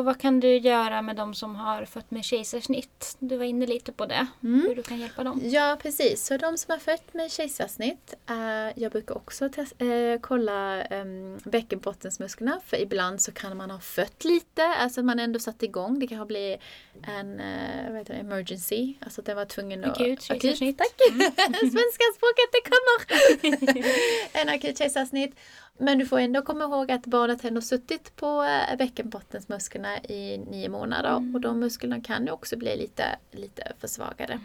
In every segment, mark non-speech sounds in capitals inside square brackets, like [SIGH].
Och vad kan du göra med de som har fött med kejsarsnitt? Du var inne lite på det. Mm. Hur du kan hjälpa dem. Ja, precis. Så de som har fött med kejsarsnitt, eh, jag brukar också eh, kolla eh, bäckenbottensmusklerna för ibland så kan man ha fött lite, alltså man ändå satt igång. Det kan bli en eh, vad emergency, alltså att den var tvungen att... Akut kejsarsnitt. Tack! [LAUGHS] Svenska språket, det kommer! [LAUGHS] en akut kejsarsnitt. Men du får ändå komma ihåg att barnet ändå suttit på eh, bäckenbottensmusklerna i nio månader Mm. och de musklerna kan ju också bli lite, lite försvagade.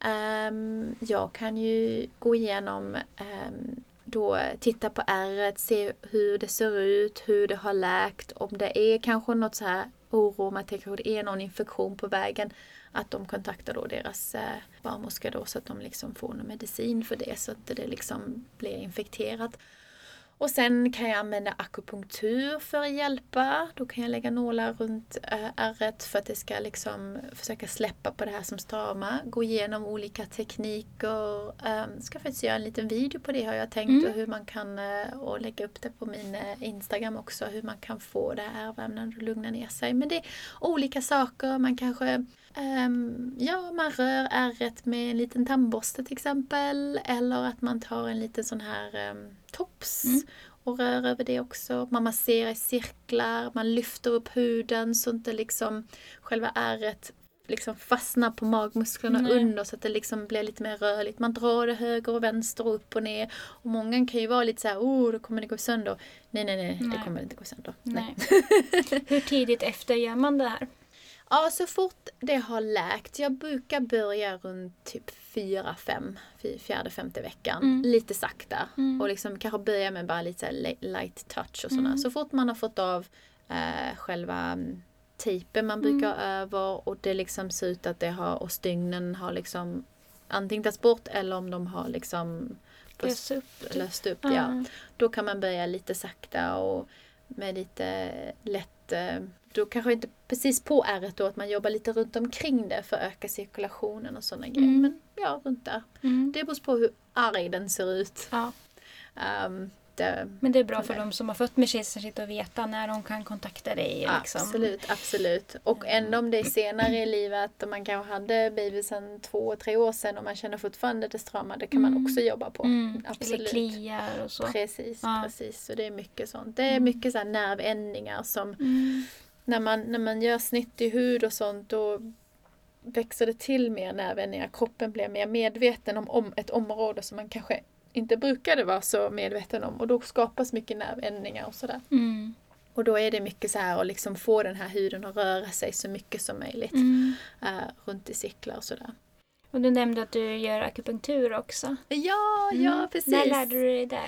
Ehm, jag kan ju gå igenom ehm, då titta på ärret, se hur det ser ut, hur det har läkt, om det är kanske något så här oro, man tänker att det är någon infektion på vägen, att de kontaktar då deras eh, barnmorska då så att de liksom får någon medicin för det så att det liksom blir infekterat. Och sen kan jag använda akupunktur för att hjälpa. Då kan jag lägga nålar runt äh, ärret för att det ska liksom försöka släppa på det här som stramar. Gå igenom olika tekniker. Um, ska faktiskt göra en liten video på det har jag tänkt Mm. och hur man kan uh, och lägga upp det på min uh, Instagram också. Hur man kan få det här ärrvävnaden att lugna ner sig. Men det är olika saker. Man kanske Ehm, ja, man rör ärret med en liten tandborste till exempel. Eller att man tar en liten sån här um, tops Mm. och rör över det också. Man masserar i cirklar, man lyfter upp huden så inte liksom själva ärret liksom fastnar på magmusklerna Nej. under så att det liksom blir lite mer rörligt. Man drar det höger och vänster och upp och ner. Och många kan ju vara lite så här, oh, då kommer det gå sönder. Nej, nej, nej, Nej. det kommer inte gå sönder. Nej. [LAUGHS] Hur tidigt efter gör man det här? Ja, så fort det har läkt. Jag brukar börja runt typ 4-5, fjärde, femte veckan. Mm. Lite sakta. Mm. Och liksom kanske börja med bara lite light touch och sådana. Mm. Så fort man har fått av eh, själva mm, tejpen man brukar ha över och det liksom ser ut att det har och stygnen har liksom antingen tagits bort eller om de har liksom Lös upp. löst upp. Ja. Ja. Då kan man börja lite sakta och med lite lätt, eh, då kanske inte precis på ärret då, att man jobbar lite runt omkring det för att öka cirkulationen och sådana grejer. Mm. Men ja, runt där. Mm. Det beror på hur arg den ser ut. Ja. Um, det, Men det är bra för Nej. de som har fött med kejsarsnitt att veta när de kan kontakta dig. Liksom. Absolut, absolut. Och ändå om det är senare i livet och man kanske hade bebisen två, tre år sedan och man känner fortfarande det strama, det kan man Mm. också jobba på. Mm. Eller Absolut. kliar och så. Precis, Ja. precis. Så det är mycket sånt. Det är mycket så nervändningar som Mm. När man, när man gör snitt i hud och sånt då växer det till mer nervändningar. Kroppen blir mer medveten om, om ett område som man kanske inte brukade vara så medveten om och då skapas mycket nervändningar och sådär. Mm. Och då är det mycket så här att liksom få den här huden att röra sig så mycket som möjligt Mm. eh, runt i cirklar och sådär. Och du nämnde att du gör akupunktur också. Ja, Mm. ja precis. När lärde du dig det?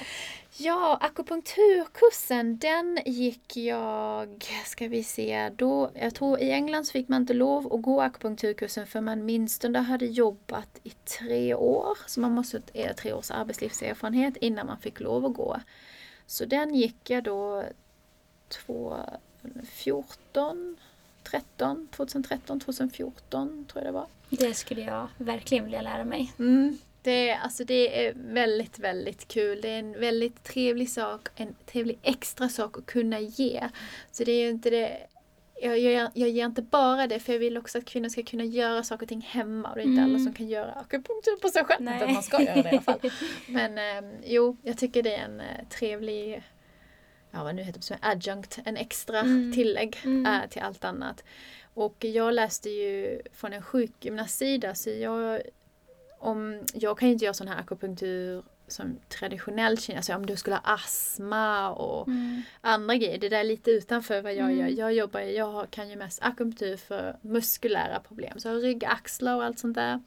Ja, akupunkturkursen den gick jag, ska vi se, då, jag tror i England så fick man inte lov att gå akupunkturkursen för man minst under hade jobbat i tre år. Så man måste ha tre års arbetslivserfarenhet innan man fick lov att gå. Så den gick jag då 2014, 13, 2013, 2014 tror jag det var. Det skulle jag verkligen vilja lära mig. Mm. Det, är- alltså det är väldigt, väldigt kul. Det är en väldigt trevlig sak, en trevlig extra sak att kunna ge. Så det är inte det jag, jag, jag ger inte bara det för jag vill också att kvinnor ska kunna göra saker och ting hemma och det är inte Mm. alla som kan göra akupunktur på sig själv. Men man ska göra det i alla fall. [LAUGHS] Men eh, jo, jag tycker det är en eh, trevlig, ja vad nu heter det, som adjunct, en extra Mm. tillägg Mm. eh, till allt annat. Och jag läste ju från en sjukgymnastsida så jag, om, jag kan ju inte göra sån här akupunktur som traditionell kina, alltså om du skulle ha astma och Mm. andra grejer. Det där är lite utanför vad jag Mm. gör. Jag jobbar, jag kan ju mest akupunktur för muskulära problem. Så rygg, axlar och allt sånt där.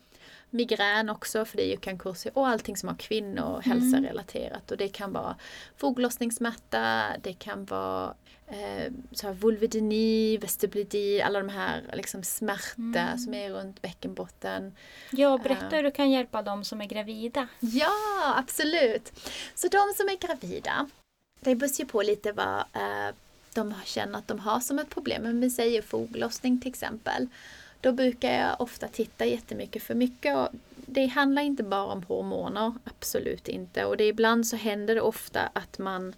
Migrän också för det är ju kankurser och allting som har kvinnor och Mm. relaterat. Och det kan vara foglossningssmärta, det kan vara eh, så här vulvodyni, vestibulodyni, alla de här liksom smärta Mm. som är runt bäckenbotten. Ja, berätta Ja. hur du kan hjälpa dem som är gravida. Ja, absolut. Så de som är gravida, det beror ju på lite vad eh, de känner att de har som ett problem. Men vi säger foglossning till exempel. Då brukar jag ofta titta jättemycket för mycket. Och det handlar inte bara om hormoner, absolut inte. Och det, ibland så händer det ofta att man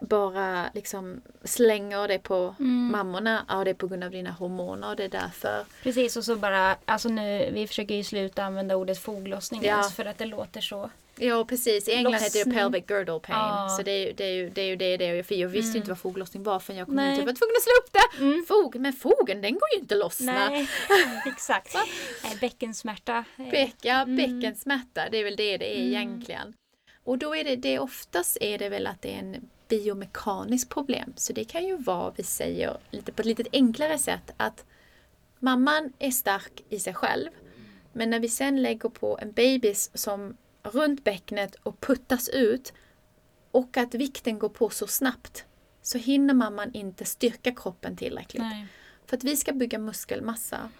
bara liksom slänger det på Mm. mammorna. Ja, det är på grund av dina hormoner och det är därför. Precis och så bara, alltså nu, vi försöker ju sluta använda ordet foglossning Ja. för att det låter så. Ja, precis. I England heter det pelvic girdle pain. Ja. Så det är, det är ju det är ju det. det är, för jag visste Mm. inte vad foglossning var förrän jag kom Nej. hit. Var tvungen att slå upp det. Mm. Fog, men fogen den går ju inte lossna. Nej, [LAUGHS] exakt. Nej, Bäckensmärta. eh, Bäck, ja, Mm. bäckensmärta, det är väl det det är Mm. egentligen. Och då är det, det oftast är det väl att det är en biomekaniskt problem. Så det kan ju vara, vi säger lite på ett lite enklare sätt, att mamman är stark i sig själv. Men när vi sen lägger på en bebis som runt bäcknet och puttas ut och att vikten går på så snabbt så hinner mamman inte styrka kroppen tillräckligt. Nej. För att vi ska bygga muskelmassa,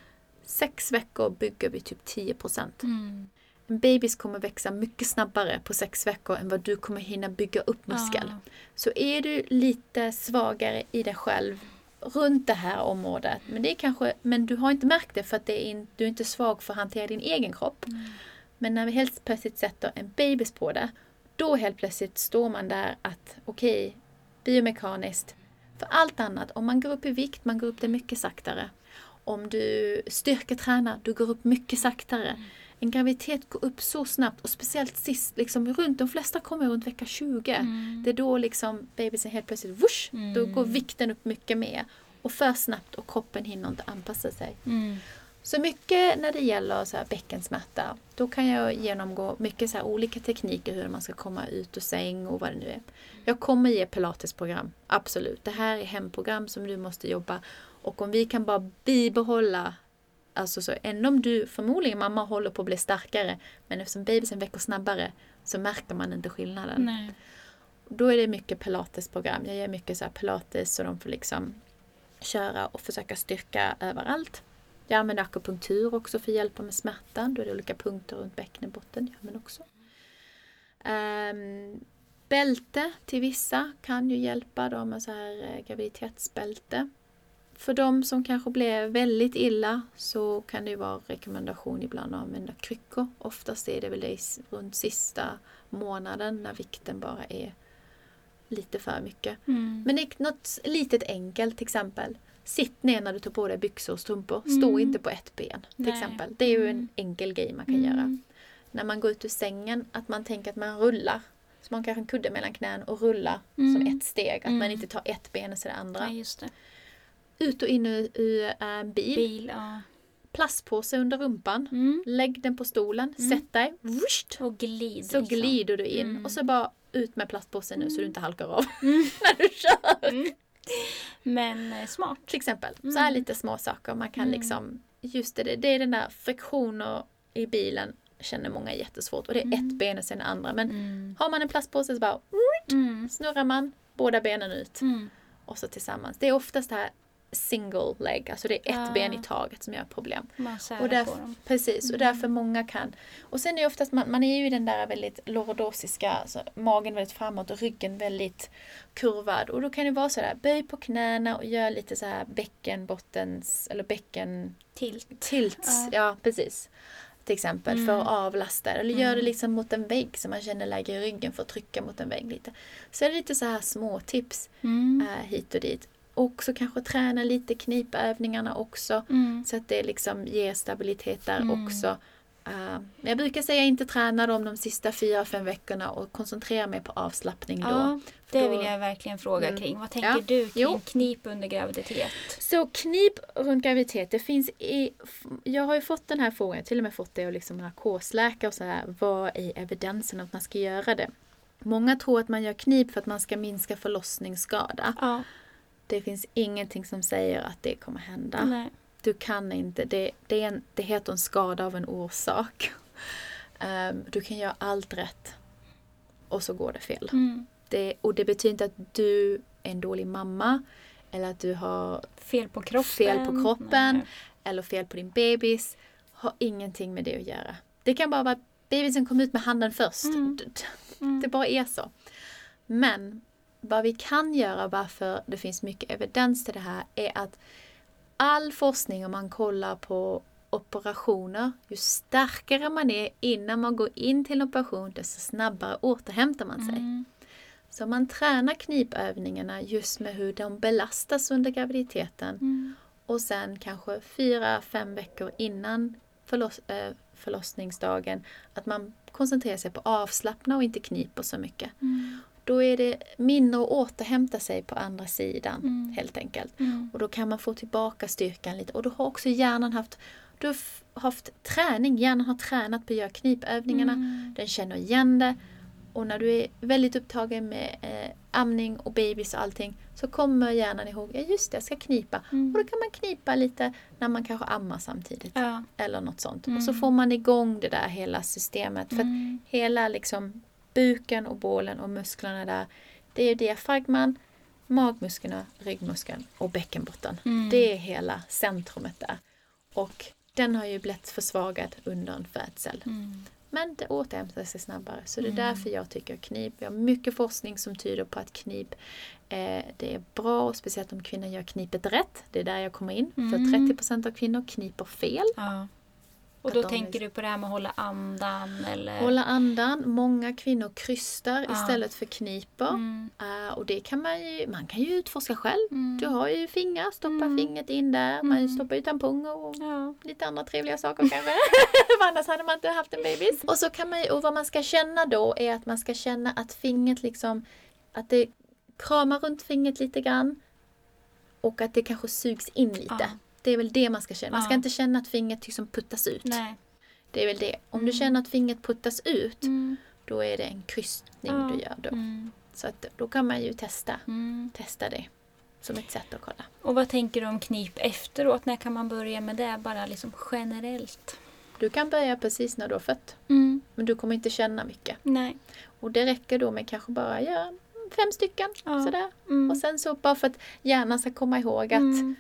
sex veckor bygger vi typ 10 procent. Mm. En bebis kommer växa mycket snabbare på sex veckor än vad du kommer hinna bygga upp muskel. Ja. Så är du lite svagare i dig själv runt det här området, men, det är kanske, men du har inte märkt det för att det är in, du är inte svag för att hantera din egen kropp. Mm. Men när vi helt plötsligt sätter en bebis på det, då helt plötsligt står man där att okej, biomekaniskt, för allt annat, om man går upp i vikt, man går upp det mycket saktare. Om du styrketränar, du går upp mycket saktare. En graviditet går upp så snabbt och speciellt sist, liksom runt, de flesta kommer runt vecka 20. Mm. Det är då liksom bebisen helt plötsligt, whoosh, då Mm. går vikten upp mycket mer. Och för snabbt och kroppen hinner inte anpassa sig. Så mycket när det gäller så här bäckensmärta, då kan jag genomgå mycket så olika tekniker hur man ska komma ut ur säng och vad det nu är. Jag kommer ge pilatesprogram, absolut. Det här är hemprogram som du måste jobba och om vi kan bara bibehålla Alltså så, även om du förmodligen mamma håller på att bli starkare men eftersom bebisen väcker snabbare så märker man inte skillnaden. Nej. Då är det mycket pilatesprogram. Jag ger mycket så pilates så de får liksom köra och försöka styrka överallt. Jag använder akupunktur också för att hjälpa med smärtan. Då är det olika punkter runt bäckenbotten. Jag använder också. Um, bälte till vissa kan ju hjälpa. De har så här eh, graviditetsbälte. För de som kanske blir väldigt illa så kan det vara rekommendation ibland att använda kryckor. Oftast är det väl det runt sista månaden när vikten bara är lite för mycket. Mm. Men det är något litet enkelt till exempel. Sitt ner när du tar på dig byxor och strumpor. Stå Mm. inte på ett ben till Nej. exempel. Det är ju en Mm. enkel grej man kan Mm. göra. När man går ut ur sängen, att man tänker att man rullar. Så man kanske en kudde mellan knän och rullar Mm. som ett steg. Att man Mm. inte tar ett ben och så det andra. Ja, det. Ut och in ur, ur en bil. Bil, ja. Plastpåse under rumpan. Mm. Lägg den på stolen. Mm. Sätt dig. Whoosh, Och glid. så liksom. glider du in. Mm. Och så bara ut med plastpåsen nu så du inte halkar av Mm. [LAUGHS] när du kör. Mm. Men eh, smart. Till exempel. Så Mm. här lite små saker. Man kan Mm. liksom, just det, det är den där friktioner i bilen känner många jättesvårt. Och det är Mm. ett ben och sen andra. Men Mm. har man en plastpåse så bara Mm. snurrar man båda benen ut. Mm. Och så tillsammans. Det är oftast det här single leg, alltså det är ett Ja. ben i taget som gör problem. Man Och därför, precis, och Mm. därför många kan. Och sen är det oftast, man, man är ju i den där väldigt lordosiska, alltså magen väldigt framåt och ryggen väldigt kurvad. Och då kan det vara sådär, böj på knäna och gör lite så här bäckenbottens, eller bäcken Tilt. tilts. Ja. Ja, precis. Till exempel för att Mm. avlasta. Eller gör det Mm. liksom mot en vägg så man känner läge i ryggen för att trycka mot en vägg lite. Så är det lite så här små tips Mm. eh, hit och dit. Och så kanske träna lite knipövningarna också. Mm. Så att det liksom ger stabilitet där Mm. också. Men jag brukar säga inte träna dem de sista fyra, fem veckorna och koncentrera mig på avslappning då. Ja, det då- vill jag verkligen fråga Mm. kring. Vad tänker Ja. du kring Jo. knip under graviditet? Så knip runt graviditet, det finns i, jag har ju fått den här frågan, till och med fått det av liksom narkosläkare och så här, vad är evidensen att man ska göra det? Många tror att man gör knip för att man ska minska förlossningsskada. Ja, Det finns ingenting som säger att det kommer hända. nej. Du kan inte, det, det, är en, det heter en skada av en orsak. Ehm, du kan göra allt rätt och så går det fel. Mm. Det, och det betyder inte att du är en dålig mamma eller att du har Fel på kroppen. Fel på kroppen. Nej. eller fel på din bebis. Har ingenting med det att göra. Det kan bara vara att bebisen kom ut med handen först. Mm. Mm. Det bara är så. Men vad vi kan göra, varför det finns mycket evidens till det här, är att all forskning om man kollar på operationer, ju starkare man är innan man går in till en operation, desto snabbare återhämtar man sig. Mm. Så man tränar knipövningarna just med hur de belastas under graviditeten Mm. och sen kanske fyra, fem veckor innan förloss, äh, förlossningsdagen att man koncentrerar sig på avslappna och inte kniper så mycket. Mm. Då är det mindre att återhämta sig på andra sidan Mm. helt enkelt. Mm. Och då kan man få tillbaka styrkan lite och då har också hjärnan haft, du har haft träning, hjärnan har tränat på att göra knipövningarna, Mm. den känner igen det och när du är väldigt upptagen med eh, amning och babys och allting så kommer hjärnan ihåg, ja just det, jag ska knipa. Mm. Och då kan man knipa lite när man kanske ammar samtidigt. Ja. Eller något sånt. Mm. Och så får man igång det där hela systemet. För att Mm. hela liksom buken och bålen och musklerna där. Det är diafragman, magmusklerna, ryggmuskeln och bäckenbotten. Mm. Det är hela centrumet där. Och den har ju blivit försvagad under en födsel. Mm. Men det återhämtar sig snabbare. Så det är Mm. därför jag tycker knip. Vi har mycket forskning som tyder på att knip eh, det är bra. Och speciellt om kvinnor gör knipet rätt. Det är där jag kommer in. Mm. För 30% av kvinnor kniper fel. Ja. Och då tänker du på det här med att hålla andan eller? Hålla andan. Många kvinnor krystar Ja. istället för kniper. Mm. Eh, och det kan man ju, man kan ju utforska själv. Mm. Du har ju fingrar, stoppa Mm. fingret in där. Man Mm. stoppar ju tamponger och Ja. lite andra trevliga saker kanske. [LAUGHS] För annars hade man inte haft en bebis. Och, så kan man, ju- och vad man ska känna då är att man ska känna att fingret liksom, att det kramar runt fingret lite grann. Och att det kanske sugs in lite. Ja. Det är väl det man ska känna. Man ska inte känna att fingret liksom puttas ut. Nej. Det är väl det. Om du Mm. känner att fingret puttas ut, Mm. då är det en krystning Ja. du gör då. Mm. Så att då kan man ju testa, Mm. testa det. Som ett sätt att kolla. Och vad tänker du om knip efteråt? När kan man börja med det? Bara liksom generellt. Du kan börja precis när du har fött. Mm. Men du kommer inte känna mycket. Nej. Och det räcker då med kanske bara ja, fem stycken. Ja. Sådär. Mm. Och sen så bara för att hjärnan ska komma ihåg att du,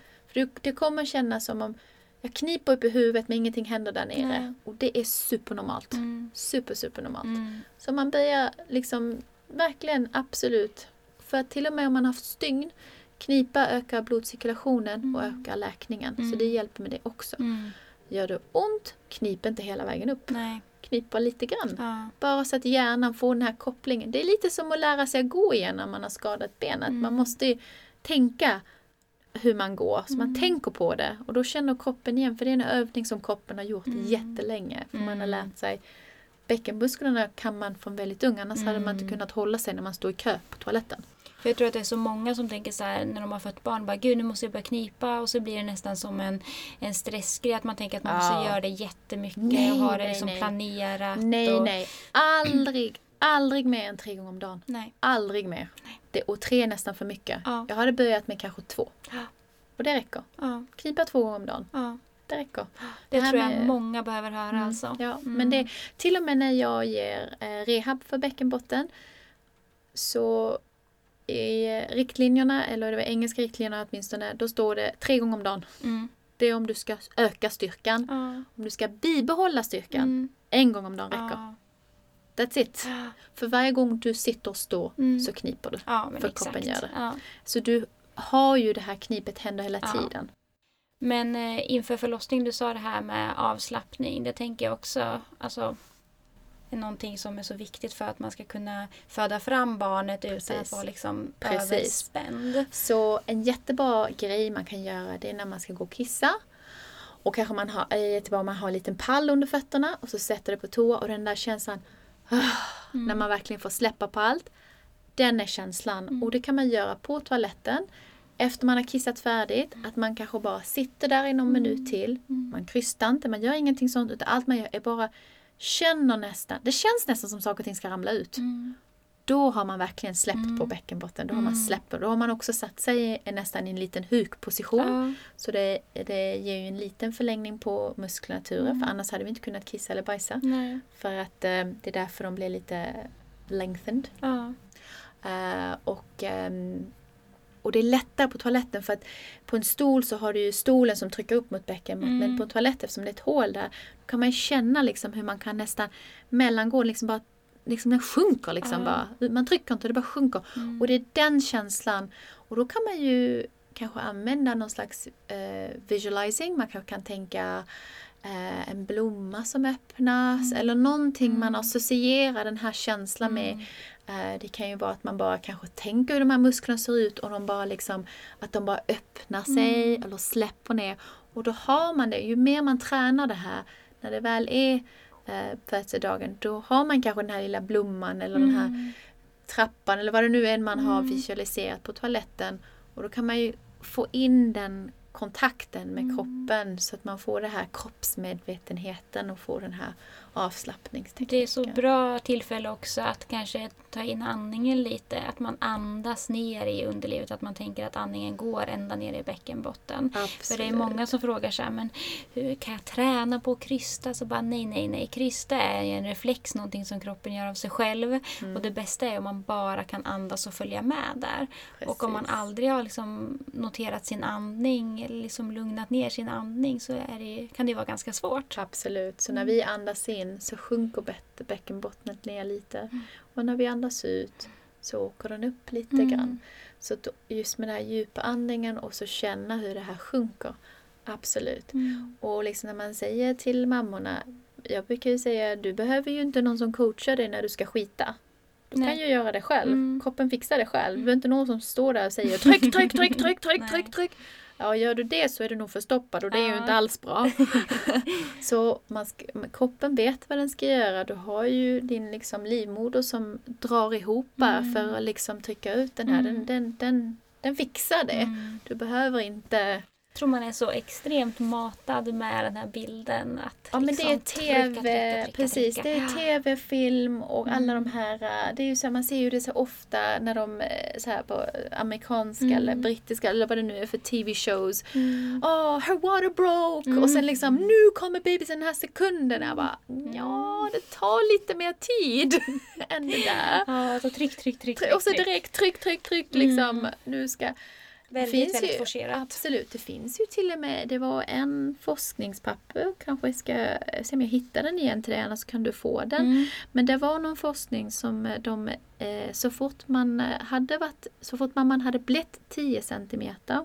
det kommer kännas som om jag kniper upp i huvudet men ingenting händer där nere. Nej. Och det är supernormalt. Mm. Super, supernormalt. Mm. Så man börjar liksom verkligen absolut. För att till och med om man har haft stygn, knipa ökar blodcirkulationen och Mm. ökar läkningen. Så Mm. det hjälper med det också. Mm. Gör det ont, knip inte hela vägen upp. Nej. Knip bara lite grann. Ja. Bara så att hjärnan får den här kopplingen. Det är lite som att lära sig att gå igen när man har skadat benet. Mm. Man måste ju tänka hur man går, så man Mm. tänker på det. Och då känner kroppen igen, för det är en övning som kroppen har gjort Mm. jättelänge. För man har Mm. lärt sig Bäckenmusklerna kan man från väldigt ung, annars hade man inte Mm. kunnat hålla sig när man står i kö på toaletten. För jag tror att det är så många som tänker så här när de har fått barn. Bara, Gud nu måste jag börja knipa. Och så blir det nästan som en, en stressgrej. Att man tänker att man Ja. måste göra det jättemycket. Nej, och ha det nej, liksom nej. planerat. Nej, och, nej. Aldrig, aldrig mer än tre gånger om dagen. nej. Aldrig mer. Det, och tre är nästan för mycket. Ja. Jag hade börjat med kanske två. Ja. Och det räcker. Ja. Knipa två gånger om dagen. Ja. Det räcker. Det, här tror jag med- många behöver höra Mm, alltså. Ja, Mm. men det, till och med när jag ger eh, rehab för bäckenbotten så i riktlinjerna, eller det var engelska riktlinjerna åtminstone, då står det tre gånger om dagen. Mm. Det är om du ska öka styrkan. Om du ska bibehålla styrkan, Mm. en gång om dagen räcker. That's it. För varje gång du sitter och står Mm. så kniper du. Ja, För exakt. kroppen gör det. Ja. Så du har ju det här knipet händer hela Ja. tiden. Men eh, inför förlossning, du sa det här med avslappning. Det tänker jag också alltså, är någonting som är så viktigt för att man ska kunna föda fram barnet utan att vara liksom Precis. överspänd. Så en jättebra grej man kan göra det är när man ska gå och kissa. Och kanske man har, jättebra om man har en liten pall under fötterna och så sätter det på toa och den där känslan. När man verkligen får släppa på allt. Den är känslan Mm. och det kan man göra på toaletten efter man har kissat färdigt. Att man kanske bara sitter där i någon minut till. Mm. Man krystar inte, man gör ingenting sånt utan allt man gör är bara känner nästan, det känns nästan som saker och ting ska ramla ut. Mm. Då har man verkligen släppt Mm. på bäckenbotten. Då har man Mm. släppt och då har man också satt sig i, nästan i en liten hukposition. Ja. Så det, det ger ju en liten förlängning på muskulaturen Mm. för annars hade vi inte kunnat kissa eller bajsa. Nej. För att eh, det är därför de blir lite lengthened. Ja. Eh, och, ehm, och det är lättare på toaletten för att på en stol så har du ju stolen som trycker upp mot bäckenbotten. Mm. Men på en toalett eftersom det är ett hål där kan man känna liksom hur man kan nästan mellangå liksom bara Liksom den sjunker liksom Ja. bara. Man trycker inte, det bara sjunker. Mm. Och det är den känslan. Och då kan man ju kanske använda någon slags eh, visualizing. Man kanske kan tänka eh, en blomma som öppnas eller någonting man associerar den här känslan med. Eh, det kan ju vara att man bara kanske tänker hur de här musklerna ser ut och de bara liksom, att de bara öppnar sig eller släpper ner. Och då har man det, ju mer man tränar det här, när det väl är eh, födelsedagen, då har man kanske den här lilla blomman eller den här trappan eller vad det nu är man har visualiserat på toaletten. Och då kan man ju få in den kontakten med kroppen så att man får det här kroppsmedvetenheten och får den här avslappningstekniken. Det är så bra tillfälle också att kanske ta in andningen lite. Att man andas ner i underlivet. Att man tänker att andningen går ända ner i bäckenbotten. Absolut. För det är många som frågar så här, men hur kan jag träna på att krysta? Så bara nej, nej, nej. Krysta är en reflex, någonting som kroppen gör av sig själv. Mm. Och det bästa är om man bara kan andas och följa med där. Och om man Precis. aldrig har liksom noterat sin andning eller liksom lugnat ner sin andning så är det, kan det vara ganska svårt. Absolut. Så när vi andas in så sjunker bä- bäckenbottnet ner lite. Och när vi andas ut så åker den upp lite Mm. grann. Så just med den här djupa andningen och så känna hur det här sjunker. Absolut. Och liksom när man säger till mammorna, jag brukar ju säga du behöver ju inte någon som coachar dig när du ska skita. Du Nej. kan ju göra det själv. Mm. Kroppen fixar det själv. Du behöver inte någon som står där och säger tryck, tryck, tryck, tryck, tryck, tryck, tryck. Ja, gör du det så är du nog förstoppad och det är ju inte alls bra. [LAUGHS] så man ska, kroppen vet vad den ska göra. Du har ju din liksom livmoder som drar ihop bara Mm. för att liksom trycka ut den här. Den, Mm. den, den, den fixar det. Mm. Du behöver inte tror man är så extremt matad med den här bilden. Att Ja men det är liksom trycka, tv, trycka, trycka, precis. trycka. Det är Ja. tv, film och alla Mm. de här, äh, det är ju så här, man ser ju det så ofta när de, eh, så här på amerikanska Mm. eller brittiska eller vad det nu är för tv-shows. Mm. Åh, her water broke! Mm. Och sen liksom, nu kommer bebisen den här sekunden. Jag bara, Mm. ja det tar lite mer tid [LAUGHS] än det där. Ja, så tryck, tryck, tryck. Try- Och så tryck. direkt tryck, tryck, tryck liksom. Mm. Nu ska Väldigt, finns väldigt ju- forcerat. Absolut, det finns ju till och med, det var en forskningspapper, kanske ska se om jag hittar den igen till dig, annars kan du få den. Mm. Men det var någon forskning som eh, de, eh, så fort man eh, hade varit, så fort man hade blivit 10 centimeter,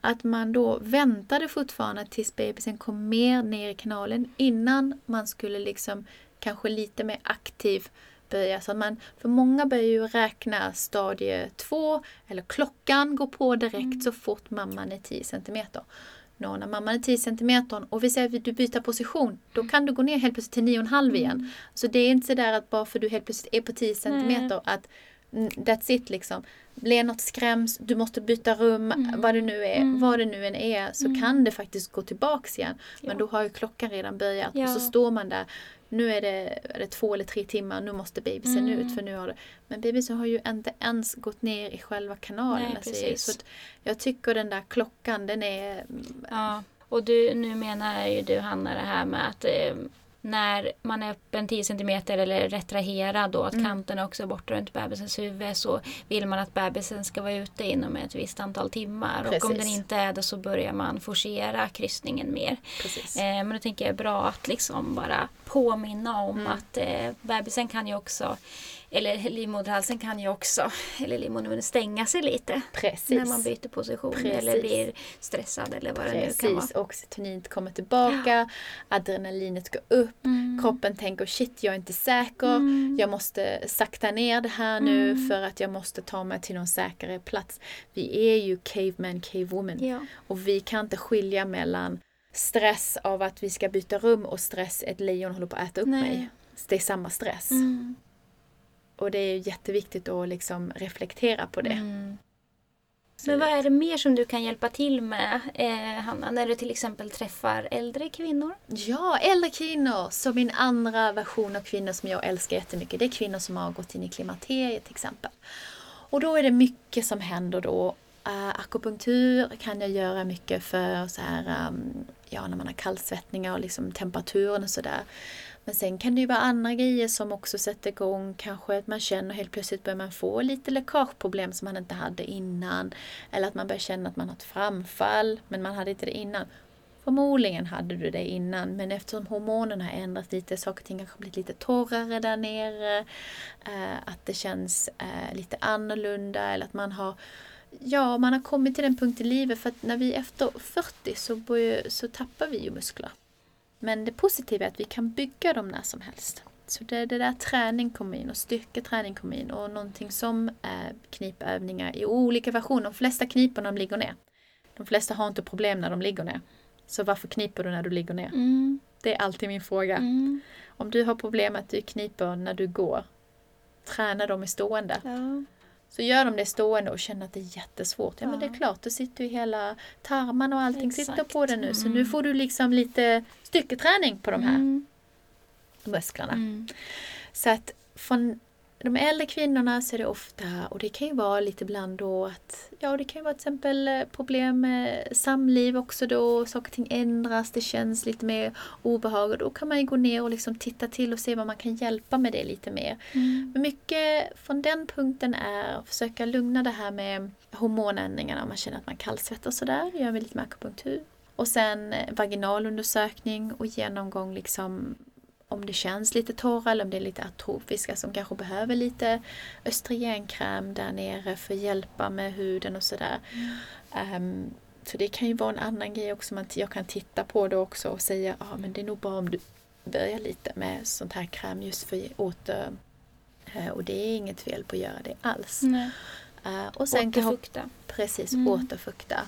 att man då väntade fortfarande tills bebisen kom mer ner i kanalen innan man skulle liksom kanske lite mer aktiv börja. Så man, för många börjar ju räkna stadie två eller klockan går på direkt så fort mamman är 10 centimeter. Nå, när mamman är 10 centimeter och vi säger att du byter position, då kan du gå ner helt plötsligt till 9,5 igen. Så det är inte så där att bara för du helt plötsligt är på 10 centimeter att mm, that's it liksom. Blir något skräms, du måste byta rum, Mm. vad det nu är, Mm. vad det nu än är, så Mm. kan det faktiskt gå tillbaks igen. Men Ja. då har ju klockan redan börjat och Ja. så står man där. Nu är det, är det två eller tre timmar, nu måste bebisen Mm. ut för nu har det... Men bebisen har ju inte ens gått ner i själva kanalen. Nej, alltså, precis. så att jag tycker den där klockan, den är... Ja, och du, nu menar ju du Hanna det här med att eh, när man är öppen 10 cm eller retraherad då, att Mm. kanterna också är borta runt bebisens huvud så vill man att bebisen ska vara ute inom ett visst antal timmar. Och om den Precis. inte är det så börjar man forcera kryssningen mer. Precis. Eh, men då tänker jag bra att liksom bara påminna om Mm. att eh, bebisen kan ju också, eller livmoderhalsen kan ju också, eller livmodern stänga sig lite. Precis. När man byter position Precis. eller blir stressad eller vad det nu kan vara. Precis, oxytoninet kommer tillbaka, adrenalinet går upp, Mm. kroppen tänker shit jag är inte säker, Mm. jag måste sakta ner det här nu Mm. för att jag måste ta mig till någon säkrare plats. Vi är ju caveman, cavewoman Ja. och vi kan inte skilja mellan stress av att vi ska byta rum och stress ett lejon håller på att äta upp Nej. mig. Det är samma stress. Mm. Och det är jätteviktigt att liksom reflektera på det. Mm. Men vad är det mer som du kan hjälpa till med, eh, Hanna, när du till exempel träffar äldre kvinnor? Ja, äldre kvinnor. Så min andra version av kvinnor som jag älskar jättemycket, det är kvinnor som har gått in i klimakteriet till exempel. Och då är det mycket som händer då. Uh, akupunktur kan jag göra mycket för så här, um, ja, när man har kallsvettningar och liksom temperaturen och sådär. Men sen kan det ju vara andra grejer som också sätter igång. Kanske att man känner helt plötsligt börjar man få lite läckageproblem som man inte hade innan. Eller att man börjar känna att man har ett framfall men man hade inte det innan. Förmodligen hade du det innan men eftersom hormonerna har ändrats lite, saker och ting kanske blivit lite torrare där nere. Eh, att det känns eh, lite annorlunda eller att man har Ja, man har kommit till den punkt i livet för att när vi är efter 40 så, börjar, så tappar vi ju muskler. Men det positiva är att vi kan bygga dem när som helst. Så det, det där träning kommer in och styrketräning kommer in och någonting som är knipövningar i olika versioner. De flesta kniper när de ligger ner. De flesta har inte problem när de ligger ner. Så varför kniper du när du ligger ner? Mm. Det är alltid min fråga. Mm. Om du har problem att du kniper när du går, träna dem i stående. Ja. Så gör de det stående och känner att det är jättesvårt. Ja, men det är Ja. klart, då sitter ju hela tarmarna och allting sitter Exakt. på det nu. Så Mm. nu får du liksom lite styrketräning på de här Mm. musklerna. Mm. Så att från de äldre kvinnorna så är det ofta, och det kan ju vara lite ibland då att, ja det kan ju vara till exempel eh, problem med samliv också då, saker och ting ändras, det känns lite mer obehag och då kan man ju gå ner och liksom titta till och se vad man kan hjälpa med det lite mer. Mm. Men mycket från den punkten är att försöka lugna det här med hormonändringarna om man känner att man kallsvettas och sådär, gör vi lite med akupunktur. Och sen eh, vaginalundersökning och genomgång liksom om det känns lite torra eller om det är lite atrofiska som kanske behöver lite östrogenkräm där nere för att hjälpa med huden och sådär. Ehm, så det kan ju vara en annan grej också. Man, jag kan titta på det också och säga ja men det är nog bra om du börjar lite med sånt här kräm just för åter... eh, Och det är inget fel på att göra det alls. Nej. Eh, och sen kan Återfukta. Precis, Mm. återfukta.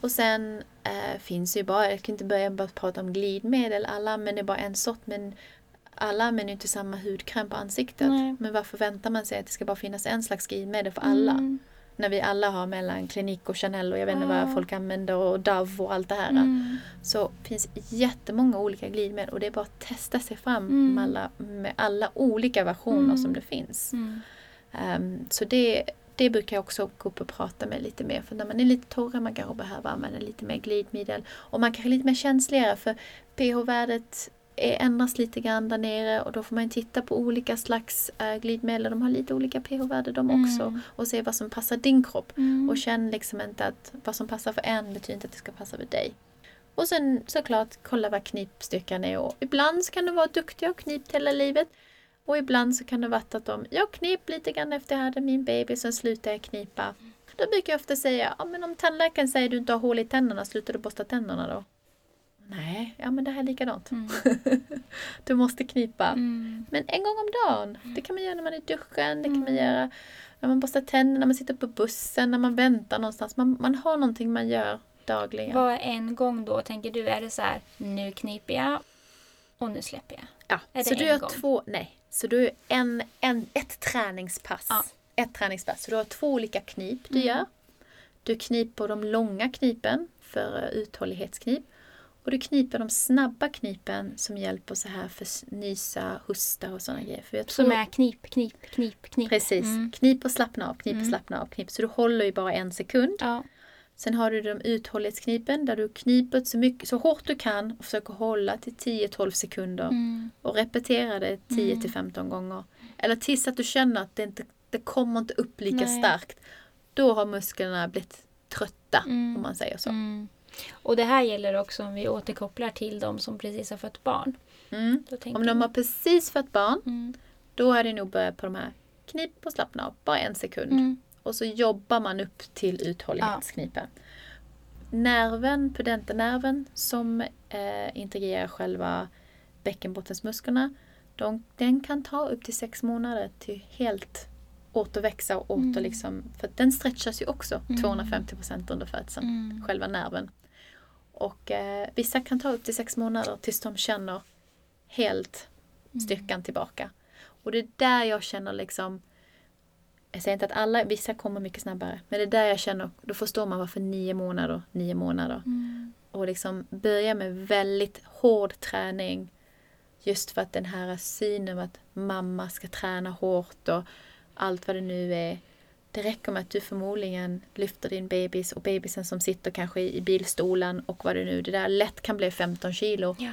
Och sen eh, finns ju bara, jag kan inte börja bara prata om glidmedel, alla använder bara en sort men alla använder ju inte samma hudkräm på ansiktet. Nej. Men varför väntar man sig att det ska bara finnas en slags glidmedel för alla? Mm. När vi alla har mellan Clinique och Chanel och jag vet inte Ja. vad folk använder och Dove och allt det här. Mm. Så finns jättemånga olika glidmedel och det är bara att testa sig fram Mm. med, alla, med alla olika versioner Mm. som det finns. Ehm, så det, det brukar jag också gå upp och prata med lite mer. För när man är lite torrare man kanske behöver använda lite mer glidmedel. Och man kanske är lite mer känsligare för pH-värdet är- ändras lite grann där nere och då får man titta på olika slags äh, glidmedel. De har lite olika pH-värde de också. Mm. Och se vad som passar din kropp. Mm. Och känn liksom inte att vad som passar för en betyder inte att det ska passa för dig. Och sen såklart kolla vad knipstyrkan är. Och ibland så kan du vara duktig och knipt hela livet. Och ibland så kan det vara att de, jag knip lite grann efter jag hade min baby, sen slutar jag knipa. Då brukar jag ofta säga, ja men om tandläkaren säger att du inte har hål i tänderna, slutar du borsta tänderna då? Nej, ja men det här är likadant. Mm. [LAUGHS] Du måste knipa. Mm. Men en gång om dagen. Det kan man göra när man är i duschen, det kan man Mm. göra när man borstar tänderna, när man sitter på bussen, när man väntar någonstans. Man, man har någonting man gör dagligen. Vad är en gång då, tänker du? Är det så här, nu kniper jag och nu släpper jag? Ja, Är så du gör gång? två, nej. Så du en, en, ett träningspass. Ja. Ett träningspass. Så du har två olika knip du Mm. gör. Du kniper de långa knipen för uthållighetsknip. Och du kniper de snabba knipen som hjälper så här för nysa, hosta och sådana grejer. För jag tror, Som är knip, knip, knip, knip. Precis. Mm. Knip och slappna av, knip och Mm. slappna av, knip. Så du håller ju bara en sekund. Ja. Sen har du de uthållighetsknipen där du kniper så, mycket, så hårt du kan och försöker hålla till 10-12 sekunder. Mm. Och repetera det 10-15 gånger. Eller tills att du känner att det inte det kommer inte upp lika Nej. starkt. Då har musklerna blivit trötta Mm. om man säger så. Och det här gäller också om vi återkopplar till de som precis har fått barn. Mm. Om de har precis fått barn, Mm. då är det nog börjat på de här knip och slappna av, bara en sekund. Mm. Och så jobbar man upp till uthållighetsknipen. Nerven, pudenternerven som eh, integrerar själva bäckenbottensmusklerna, de, den kan ta upp till sex månader till helt återväxa och åter Mm. liksom, för den stretchas ju också Mm. 250% under födseln, Mm. själva nerven. Och eh, vissa kan ta upp till sex månader tills de känner helt styrkan tillbaka. Och det är där jag känner liksom jag säger inte att alla, vissa kommer mycket snabbare. Men det är där jag känner, då förstår man varför nio månader, nio månader. Mm. Och liksom börja med väldigt hård träning. Just för att den här synen att mamma ska träna hårt och allt vad det nu är. Det räcker med att du förmodligen lyfter din bebis och bebisen som sitter kanske i bilstolen och vad det nu det där lätt kan bli 15 kilo. Ja.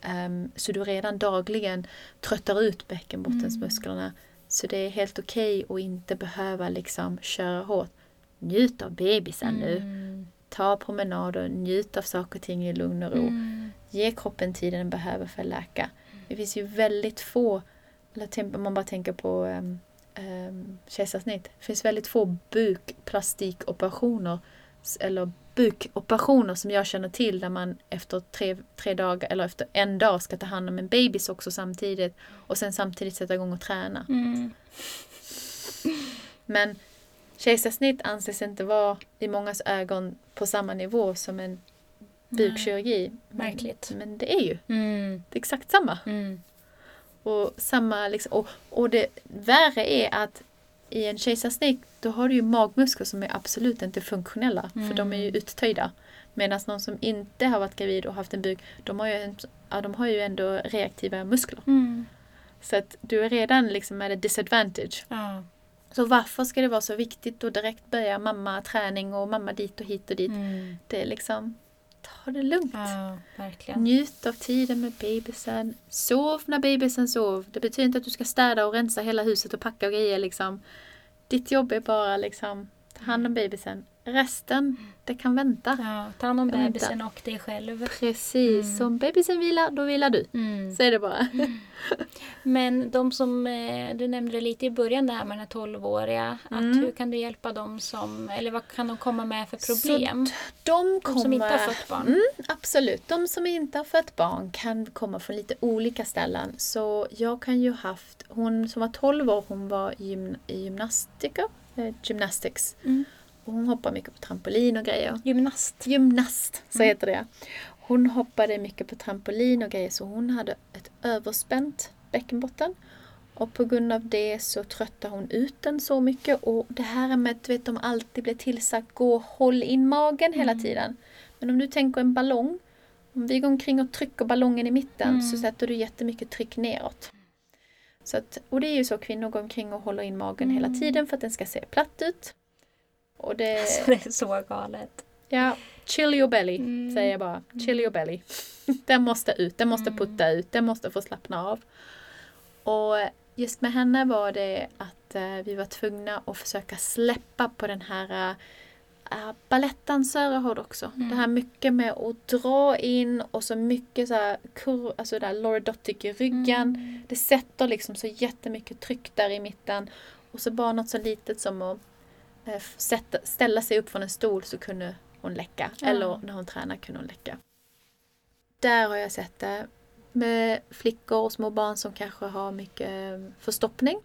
Ehm, så du redan dagligen tröttar ut bäckenbottensmusklerna. Så det är helt okej att inte behöva liksom köra hårt. Njut av bebisen nu. Mm. Ta promenader, njut av saker och ting i lugn och ro. Mm. Ge kroppen tiden den behöver för att läka. Det finns ju väldigt få, eller om man bara tänker på um, um, kejsarsnitt. Det finns väldigt få bukplastikoperationer eller bukoperationer som jag känner till där man efter tre, tre dagar eller efter en dag ska ta hand om en bebis också samtidigt och sen samtidigt sätta igång och träna. Mm. Men kejsarsnitt anses inte vara i mångas ögon på samma nivå som en bukkirurgi. Men, Märkligt. men det är ju Mm. det är exakt samma. Mm. Och, samma liksom, och, och det värre är att i en kejsarsnitt då har du ju magmuskler som är absolut inte funktionella. För de är ju uttöjda. Medan någon som inte har varit gravid och haft en buk, de har ju, en, ja, de har ju ändå reaktiva muskler. Mm. Så att du är redan liksom at a disadvantage. Ja. Så varför ska det vara så viktigt att direkt börja mamma träning och mamma dit och hit och dit? Mm. Det är liksom, ta det lugnt. ja. Njut av tiden med bebisen. Sov när bebisen sov. Det betyder inte att du ska städa och rensa hela huset och packa och grejer liksom. Ditt jobb är bara liksom ta hand om bebisen. Resten, det kan vänta. Ja, ta hand om bebisen och dig själv. Precis, Mm. som bebisen vilar, då vilar du. Mm. Så är det bara. [LAUGHS] Men de som, eh, du nämnde det lite i början det här med den här 12-åriga. Att Mm. hur kan du hjälpa dem som, eller vad kan de komma med för problem? Så de kommer... de som inte har fött barn. Mm, absolut. De som inte har fött barn kan komma från lite olika ställen. Så jag kan ju haft, hon som var 12 år, hon var gym, gymnastiker, eh, gymnastics. Hon hoppar mycket på trampolin och grejer. Gymnast. Gymnast, så Mm. heter det. Hon hoppade mycket på trampolin och grejer så hon hade ett överspänt bäckenbotten. Och på grund av det så tröttade hon ut den så mycket. Och det här med att vet, de alltid blir tillsagt gå håll in magen hela Mm. tiden. Men om du tänker en ballong. Om vi går omkring och trycker ballongen i mitten Mm. så sätter du jättemycket tryck neråt. Så att, och det är ju så kvinnor går omkring och håller in magen hela Mm. tiden för att den ska se platt ut. Och det, [LAUGHS] Alltså, det är så galet. Ja, chill your belly, Mm. säger jag bara. Chill your belly. [LAUGHS] Den måste ut, den måste Mm. putta ut, den måste få slappna av. Och just med henne var det att eh, vi var tvungna att försöka släppa på den här uh, balettdansörer har det också. Mm. Det här mycket med att dra in och så mycket så här kur, alltså där lordotic i ryggen. Mm. Det sätter liksom så jättemycket tryck där i mitten. Och så bara något så litet som att eh, sätta, ställa sig upp från en stol så kunde hon läcka. Ja. Eller när hon tränar kunde hon läcka. Där har jag sett det. Med flickor och små barn som kanske har mycket eh, förstoppning.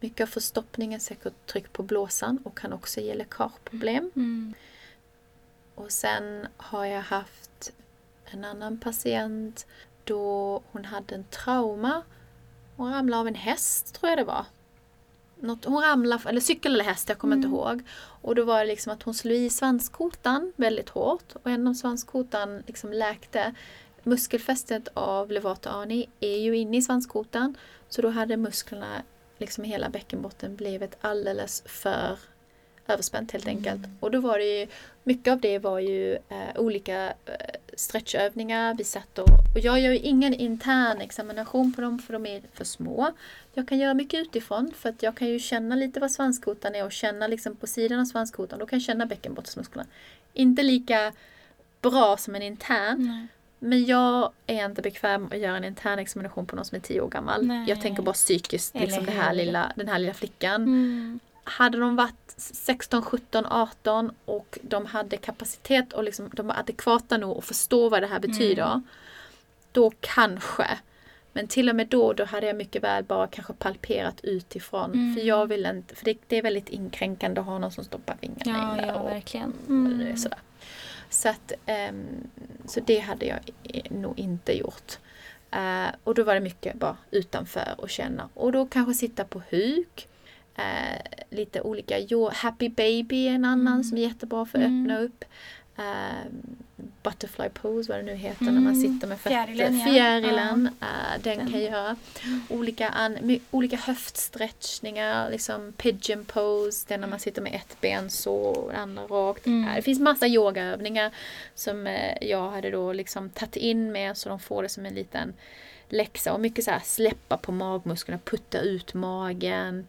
Mycket av förstoppningen sätter tryck på blåsan och kan också ge läckageproblem. Mm. Och sen har jag haft en annan patient då hon hade en trauma. Hon ramlade av en häst tror jag det var. Något, hon ramlade, eller cykel eller häst, jag kommer Mm. inte ihåg. Och då var det liksom att hon slog i svanskotan väldigt hårt och en av svanskotan liksom läkte. Muskelfästet av levator ani är ju inne i svanskotan. Så då hade musklerna liksom i hela bäckenbotten blivit alldeles för överspänt helt enkelt. Mm. Och då var det ju, mycket av det var ju eh, olika eh, stretchövningar. Vi satt och, och jag gör ju ingen intern examination på dem för de är för små. Jag kan göra mycket utifrån för att jag kan ju känna lite vad svanskotan är och känna liksom på sidan av svanskotan. Då kan jag känna bäckenbottensmusklerna. Inte lika bra som en intern. Nej. Men jag är inte bekväm att göra en intern examination på någon som är tio år gammal. Nej. Jag tänker bara psykiskt, Eller liksom det här lilla, den här lilla flickan. Mm. Hade de varit 16, 17, 18 och de hade kapacitet och liksom, de var adekvata nog att förstå vad det här betyder. Mm. Då kanske. Men till och med då, då hade jag mycket väl bara kanske palperat utifrån. Mm. För jag vill inte, för det, det är väldigt inkränkande att ha någon som stoppar fingrarna Ja, inne ja, och verkligen. Mm. Mm. Sådär. Så, att, ehm, så det hade jag nog inte gjort. Eh, och då var det mycket bara utanför och känna. Och då kanske sitta på huk. Eh, lite olika, jo, Happy Baby är en annan Mm. som är jättebra för att Mm. öppna upp. Eh, butterfly pose, vad det nu heter, när man Mm. sitter med fötter. Fjärilen, ja. Fjärilen, eh, den, Den. kan göra. Olika, an, olika höftstretchningar, liksom pigeon pose, är när man sitter med ett ben så och det andra rakt. Mm. Eh, Det finns massa yogaövningar som eh, jag hade då liksom tagit in med så de får det som en liten läxa. Och mycket så här släppa på magmusklerna, putta ut magen.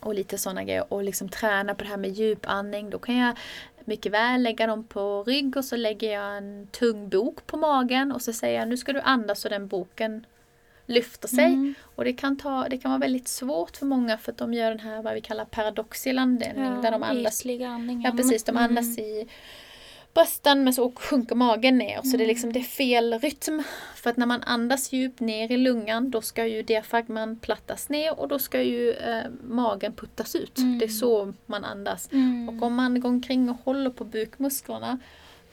Och lite sådana grejer. Och liksom träna på det här med djupandning. Då kan jag mycket väl lägga dem på rygg och så lägger jag en tung bok på magen. Och så säger jag nu ska du andas så den boken lyfter sig. Mm. Och det kan, ta, det kan vara väldigt svårt för många för att de gör den här vad vi kallar paradoxal andning. där de andas andningen. Ja precis, de andas Mm. i brösten men så sjunker magen ner. Så det är liksom det är fel rytm. För att när man andas djupt ner i lungan då ska ju diafragman plattas ner och då ska ju eh, magen puttas ut. Mm. Det är så man andas. Mm. Och om man går omkring och håller på bukmusklerna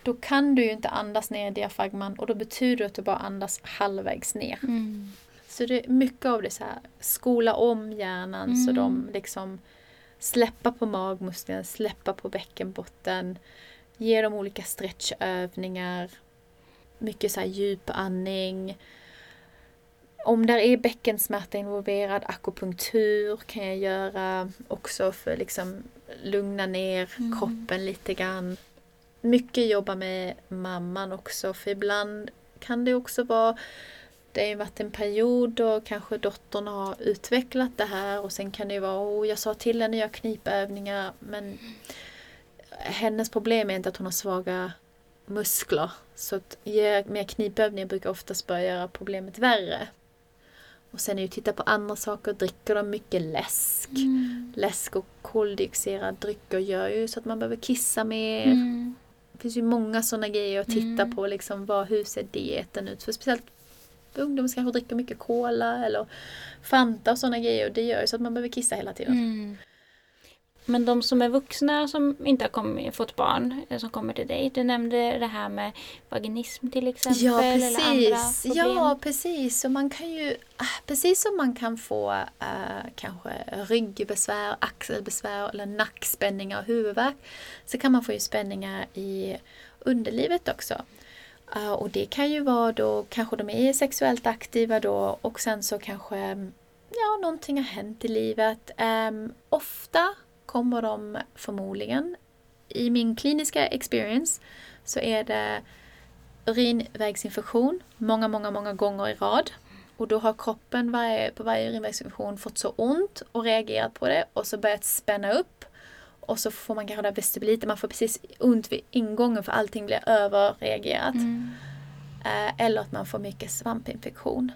då kan du ju inte andas ner i diafragman och då betyder det att du bara andas halvvägs ner. Mm. Så det är mycket av det så här, skola om hjärnan så Mm. de liksom släppa på magmusklerna, släppa på bäckenbotten, ge dem olika stretchövningar, mycket så här djupandning. Om där är bäckensmärta involverad, akupunktur kan jag göra också för liksom lugna ner Mm. kroppen lite grann. Mycket jobba med mamman också för ibland kan det också vara det har ju varit en period då kanske dottern har utvecklat det här och sen kan det vara, oh, jag sa till henne att göra knipövningar men hennes problem är inte att hon har svaga muskler. Så att ge mer knipövningar brukar oftast bara göra problemet värre. Och sen är ju titta på andra saker, dricker de mycket läsk? Mm. Läsk och koldioxiderade drycker gör ju så att man behöver kissa mer. Mm. Det finns ju många sådana grejer att titta Mm. på. Liksom, vad, hur ser dieten ut? För speciellt ungdomar kanske dricker mycket cola eller Fanta och sådana grejer. Och det gör ju så att man behöver kissa hela tiden. Men de som är vuxna som inte har kommit, fått barn, eh, som kommer till dig. Du nämnde det här med vaginism till exempel. Ja Eller andra precis. Ja precis. Så man kan ju, ah, precis som man kan få eh, kanske ryggbesvär, axelbesvär eller nackspänningar och huvudvärk så kan man få ju spänningar i underlivet också. Eh, och det kan ju vara då kanske de är sexuellt aktiva då och sen så kanske ja, någonting har hänt i livet. Ehm, ofta kommer de förmodligen, i min kliniska experience, så är det urinvägsinfektion många, många, många gånger i rad. Och då har kroppen varje, på varje urinvägsinfektion fått så ont och reagerat på det och så börjat spänna upp. Och så får man kanske vestibuliter, man får precis ont vid ingången för allting blir överreagerat. Mm. Eh, eller att man får mycket svampinfektion.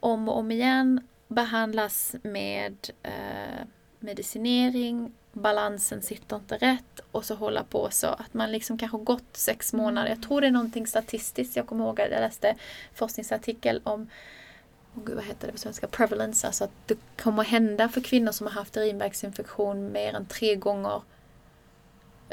Om och om igen behandlas med eh, medicinering, balansen sitter inte rätt och så hålla på så att man liksom kanske gått sex månader. Jag tror det är någonting statistiskt. Jag kommer ihåg att jag läste forskningsartikel om oh gud, vad heter det på svenska? Prevalence, alltså att det kommer hända för kvinnor som har haft urinvägsinfektion mer än tre gånger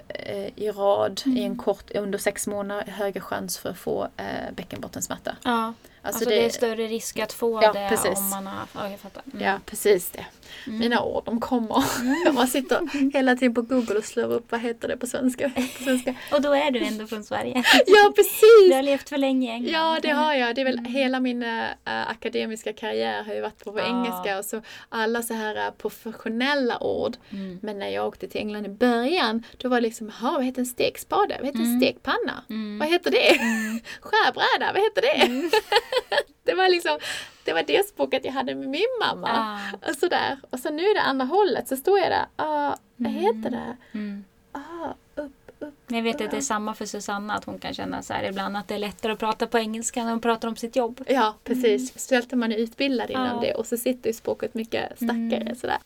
eh, i rad i en kort, under sex månader högre chans för att få eh, bäckenbottensmärta. Ja, Alltså, alltså, det, är större risk att få Ja, det precis. om man har... Ja, jag fattar. Mm. Ja, precis det. Mm. Mina ord, de kommer. [LAUGHS] Jag sitter hela tiden på Google och slår upp, vad heter det på svenska? På svenska. Och då är du ändå från Sverige. Ja, precis! Du har levt för länge i. Ja, det har jag. Det är väl hela min äh, akademiska karriär har ju varit på, på Ja. engelska och så alla så här äh, professionella ord. Mm. Men när jag åkte till England i början, då var det liksom, vad heter en stekspade? Vad heter en Mm. stekpanna? Mm. Vad heter det? [LAUGHS] Skärbräda, vad heter det? [LAUGHS] Mm. [LAUGHS] det var liksom, det var det språket jag hade med min mamma. Ah. Och sådär. Och så nu är det andra hållet, så står jag där, ah, vad Mm. heter det? Mm. Ah, upp, upp. Men jag vet att det är samma för Susanna, att hon kan känna så här ibland att det är lättare att prata på engelska när hon pratar om sitt jobb. Ja, precis. Speciellt när man är utbildad inom Mm. Ja. det och så sitter ju språket mycket stackare Mm. sådär.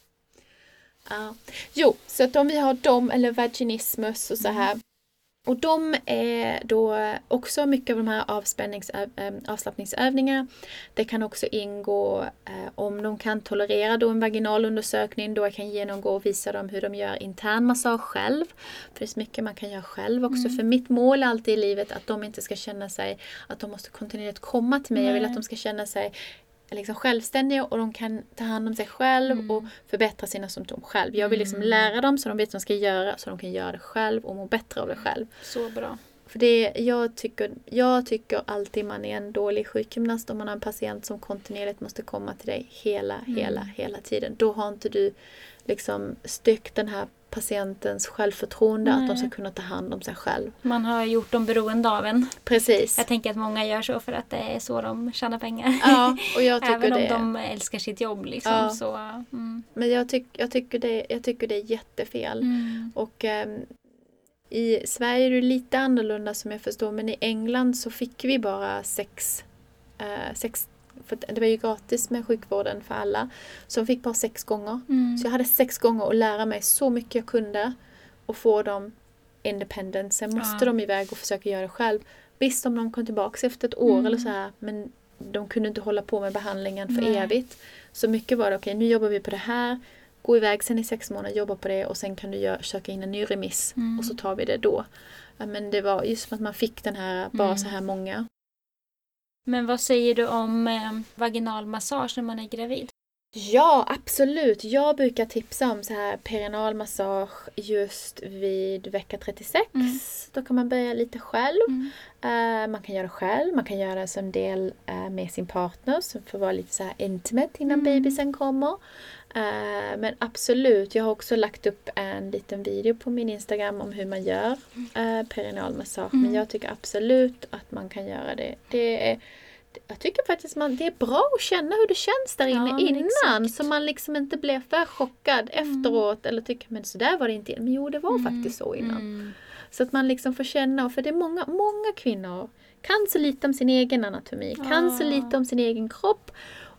Ja. Jo, så att om vi har dem eller vaginismus och så Mm. här. Och de är då också mycket av de här avspännings, äh, avslappningsövningar. Det kan också ingå eh, om de kan tolerera då en vaginalundersökning då jag kan genomgå och visa dem hur de gör internmassage själv. För det är så mycket man kan göra själv också. Mm. För mitt mål alltid i livet att de inte ska känna sig att de måste kontinuerligt komma till mig. Jag vill Nej. att de ska känna sig liksom självständiga och de kan ta hand om sig själv Mm. och förbättra sina symptom själv. Jag vill liksom Mm. lära dem så de vet vad de ska göra så de kan göra det själv och må bättre av det själv. Så bra. För det, jag, tycker, jag tycker alltid man är en dålig sjukgymnast om man har en patient som kontinuerligt måste komma till dig hela, Mm. hela, hela tiden. Då har inte du liksom styrkt den här patientens självförtroende att de Nej. ska kunna ta hand om sig själv. Man har gjort dem beroende av en. Precis. Jag tänker att många gör så för att det är så de tjänar pengar. Ja, och jag [LAUGHS] tycker Även om det. de älskar sitt jobb liksom. Ja. Så, mm. Men jag, tyck, jag, tycker det, jag tycker det är jättefel. Mm. Och ehm, i Sverige är det lite annorlunda som jag förstår men i England så fick vi bara sex, eh, sex för det var ju gratis med sjukvården för alla. Så jag fick bara sex gånger. Mm. Så jag hade sex gånger att lära mig så mycket jag kunde och få dem independent. Sen måste Ja. de iväg och försöka göra det själv. Visst om de kom tillbaka efter ett år Mm. eller så här men de kunde inte hålla på med behandlingen för Nej. evigt. Så mycket var det, okej nu jobbar vi på det här, gå iväg sen i sex månader, jobba på det och sen kan du gör, söka in en ny remiss Mm. och så tar vi det då. Men det var just för att man fick den här, bara Mm. så här många. Men vad säger du om eh, vaginal massage när man är gravid? Ja, absolut. Jag brukar tipsa om så här perineal massage just vid vecka 36. Mm. Då kan man börja lite själv. Mm. Eh, man kan göra själv, man kan göra som del eh, med sin partner för att vara lite så här intimate innan Mm. bebisen kommer. Eh, men absolut, jag har också lagt upp en liten video på min Instagram om hur man gör uh, perineal massage. Mm. Men jag tycker absolut att man kan göra det. det är, jag tycker faktiskt man, det är bra att känna hur det känns där Ja, inne men innan. exakt. Så man liksom inte blir för chockad efteråt eller tycker men så där var det inte. Men jo, det var faktiskt så innan. Mm. Så att man liksom får känna, för det är många, många kvinnor kan så lite om sin egen anatomi, kan så Ja. lite om sin egen kropp.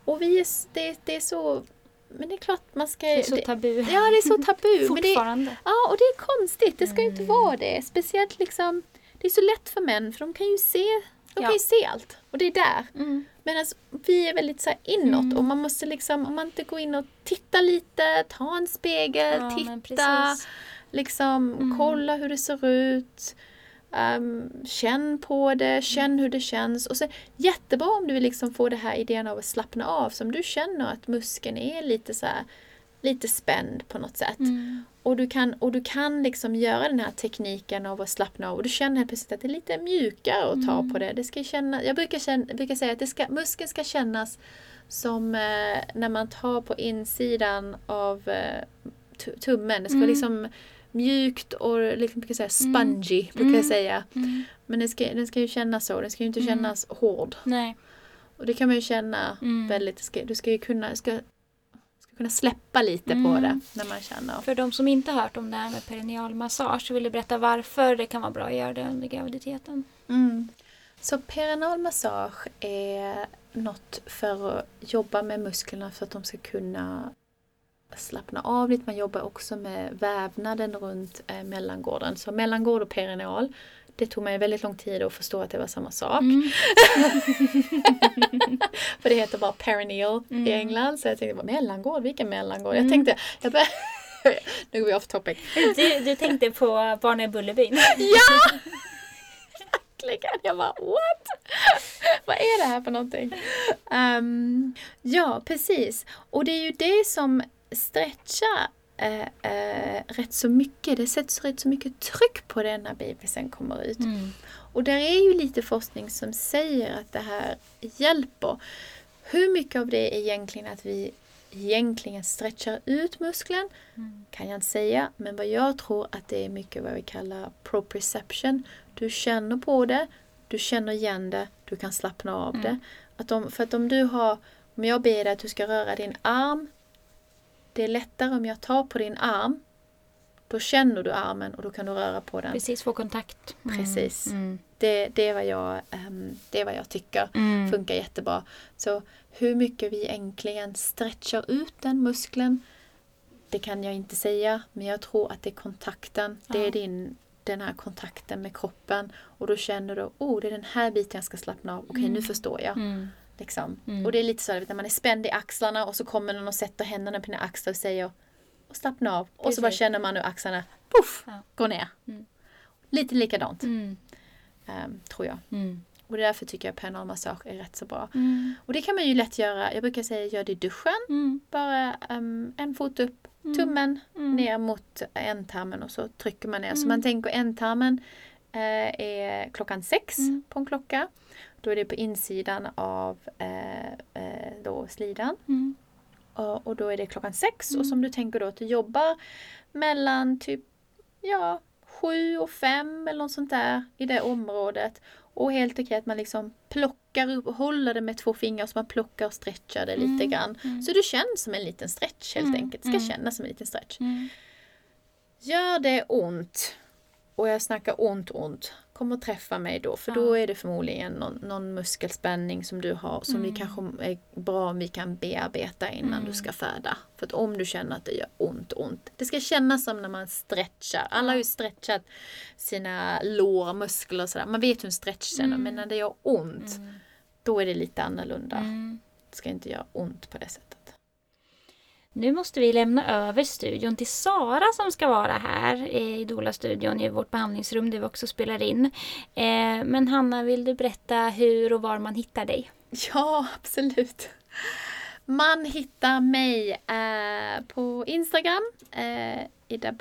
Och vi är, det, det är så, men det är klart man ska... Det är så det- tabu. ja, det är så tabu. men det, Fortfarande. ja, och det är konstigt, det ska ju inte Mm. vara det. Speciellt liksom, det är så lätt för män för de kan ju se, de Ja. kan ju se allt. Och det är där. Mm. Medan vi är väldigt så inåt Mm. och man måste liksom, om man inte går in och tittar lite, ta en spegel, Ja, titta. Liksom Mm. kolla hur det ser ut. Ehm, känn på det, känn hur det känns. Och så, jättebra om du vill liksom få det här idén av att slappna av. Som du känner att muskeln är lite så här, lite spänd på något sätt. Mm. Och du kan, och du kan liksom göra den här tekniken av att slappna av. Och du känner helt plötsligt att det är lite mjukare att ta Mm. på det. det ska känna, jag brukar, känna, brukar säga att det ska, muskeln ska kännas som eh, när man tar på insidan av eh, tu- tummen. Det ska Mm. liksom mjukt och liksom, brukar säga, Mm. spongy. Brukar Mm. jag säga. Mm. Men den ska, den ska ju kännas så. Den ska ju inte Mm. kännas hård. Nej. Och det kan man ju känna Mm. väldigt. Ska, du ska ju kunna, ska, ska kunna släppa lite på Mm. det när man känner. För de som inte hört om det här med perineal massage så vill du berätta varför det kan vara bra att göra det under graviditeten. Så perineal massage är något för att jobba med musklerna för att de ska kunna slappna av lite. Man jobbar också med vävnaden runt eh, mellangården. Så mellangård och perineal, det tog mig väldigt lång tid att förstå att det var samma sak. Mm. [LAUGHS] För det heter bara perineal Mm. i England. Så jag tänkte, mellangård? Vilken mellangård? Jag Mm. tänkte, jag började, [LAUGHS] nu går vi off topic. Du, du tänkte på Barnen i Bullerbyn? [LAUGHS] Ja! Verkligen. Jag bara what? Vad är det här för någonting? Ehm, ja, precis. Och det är ju det som stretchar eh, eh, rätt så mycket. Det sätts rätt så mycket tryck på det när bebisen kommer ut. Mm. Och där är ju lite forskning som säger att det här hjälper. Hur mycket av det är egentligen att vi egentligen stretchar ut muskeln Mm. kan jag inte säga. Men vad jag tror att det är mycket vad vi kallar proprioception. Du känner på det, du känner igen det, du kan slappna av Mm. det. Att om, för att om du har, om jag ber dig att du ska röra din arm. Det är lättare om jag tar på din arm. Då känner du armen och då kan du röra på den. Precis, få kontakt. Mm. Precis. Mm. Det, det, är vad jag, ehm, det är vad jag tycker Mm. funkar jättebra. Så hur mycket vi äntligen stretchar ut den muskeln, det kan jag inte säga. Men jag tror att det är kontakten. Det är din, den här kontakten med kroppen. Och då känner du, oh det är den här biten jag ska slappna av. Okej, nu Mm. förstår jag. Mm. Liksom. Mm. Och det är lite så att när man är spänd i axlarna och så kommer någon och sätter händerna på dina axlar och säger och slappna av. Och så bara Precis. känner man hur axlarna puff, Ja. går ner. Mm. Lite likadant, Mm. ehm, tror jag. Mm. Och därför tycker jag perineal massage är rätt så bra. Mm. Och det kan man ju lätt göra. Jag brukar säga gör det i duschen. Mm. Bara ehm, en fot upp, Mm. tummen Mm. ner mot ändtarmen och så trycker man ner. Så man tänker ändtarmen eh, är klockan sex på en klocka. Då är det på insidan av eh, eh, då slidan. Mm. Och, och då är det klockan sex. Mm. Och som du tänker då att du jobbar mellan typ ja, sju och fem eller något sånt där i det området. Och helt okej att man liksom plockar upp håller det med två fingrar så man plockar och stretchar det lite Mm. grann. Mm. Så du känns som en liten stretch helt Mm. enkelt. Det ska Mm. kännas som en liten stretch. Gör det ont och jag snackar ont ont. Kom och träffa mig då för ja. då är det förmodligen någon, någon, muskelspänning som du har som mm. vi kanske är bra om vi kan bearbeta innan mm. du ska föda. För att om du känner att det gör ont, ont. Det ska kännas som när man stretchar. Alla har ju stretchat sina lårmuskler och sådär. Man vet hur en stretch känner mm. men när det gör ont mm. då är det lite annorlunda. Mm. Det ska inte göra ont på det sättet. Nu måste vi lämna över studion till Sara som ska vara här i Dola-studion i vårt behandlingsrum där vi också spelar in. Eh, men Hanna, vill du berätta hur och var man hittar dig? Ja, absolut. Man hittar mig eh, på Instagram, eh, Ida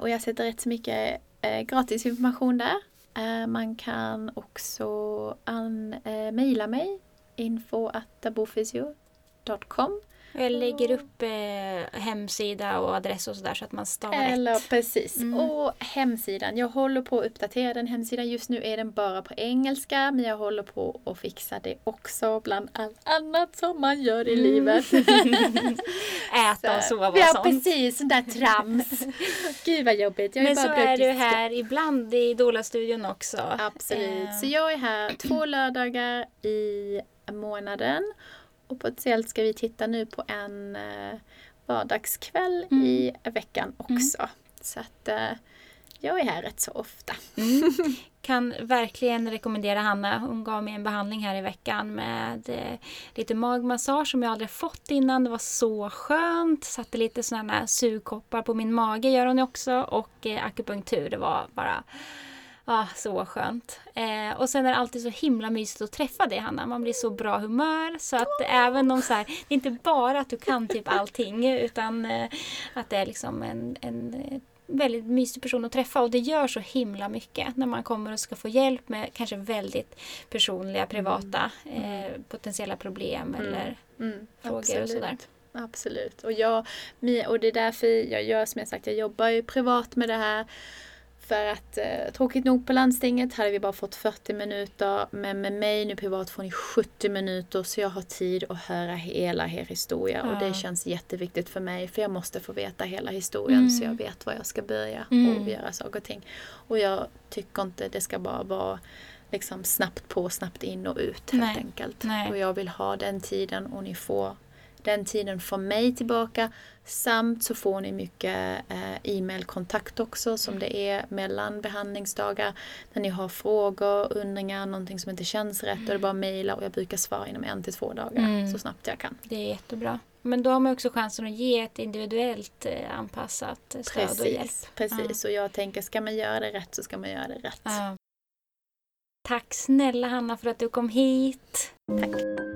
och jag sätter rätt så mycket eh, gratis information där. Man kan också an, mejla mig info jag lägger upp eh, hemsida och adress och sådär så att man stavar Eller rätt. precis. Mm. Och hemsidan. Jag håller på att uppdatera den hemsidan. Just nu är den bara på engelska men jag håller på att fixa det också bland allt annat som man gör i mm. livet. [LAUGHS] [LAUGHS] Äta och sova och ja, sånt. Ja precis, sånt där trams. [LAUGHS] Gud vad jobbigt. Jag men så är du här ibland i Dola-studion också. Absolut. Eh. Så jag är här två lördagar i månaden. Och potentiellt ska vi titta nu på en eh, vardagskväll mm. i veckan också. Mm. Så att eh, jag är här rätt så ofta. Mm. [LAUGHS] Kan verkligen rekommendera Hanna. Hon gav mig en behandling här i veckan med eh, lite magmassage som jag aldrig fått innan. Det var så skönt. Satte lite sådana sugkoppar på min mage gör hon också och akupunktur. Det var bara Ah, så skönt. Eh, och sen är det alltid så himla mysigt att träffa dig Hanna. Man blir så bra humör. Så att även om så här, det är inte bara att du kan typ allting utan eh, att det är liksom en, en eh, väldigt mysig person att träffa och det gör så himla mycket när man kommer och ska få hjälp med kanske väldigt personliga, privata mm. eh, potentiella problem mm. eller mm. frågor Absolut. och sådär. Absolut. Och, jag, och det är därför jag gör som jag sagt, jag jobbar ju privat med det här för att eh, tråkigt nog på landstinget hade vi bara fått 40 minuter men med mig nu privat får ni 70 minuter så jag har tid att höra hela er historia ja. och det känns jätteviktigt för mig för jag måste få veta hela historien mm. så jag vet var jag ska börja mm. och göra saker och ting. Och jag tycker inte det ska bara vara liksom snabbt på, snabbt in och ut helt Nej. enkelt. Nej. Och jag vill ha den tiden och ni får den tiden från mig tillbaka. Samt så får ni mycket eh, e-mailkontakt också som det är mellan behandlingsdagar. När ni har frågor, undringar, någonting som inte känns rätt. Mm. Och det är bara mejla och jag brukar svara inom en till två dagar mm. så snabbt jag kan. Det är jättebra. Men då har man också chansen att ge ett individuellt eh, anpassat stöd precis, och hjälp. Precis, ja. och jag tänker ska man göra det rätt så ska man göra det rätt. Ja. Tack snälla Hanna för att du kom hit. Tack.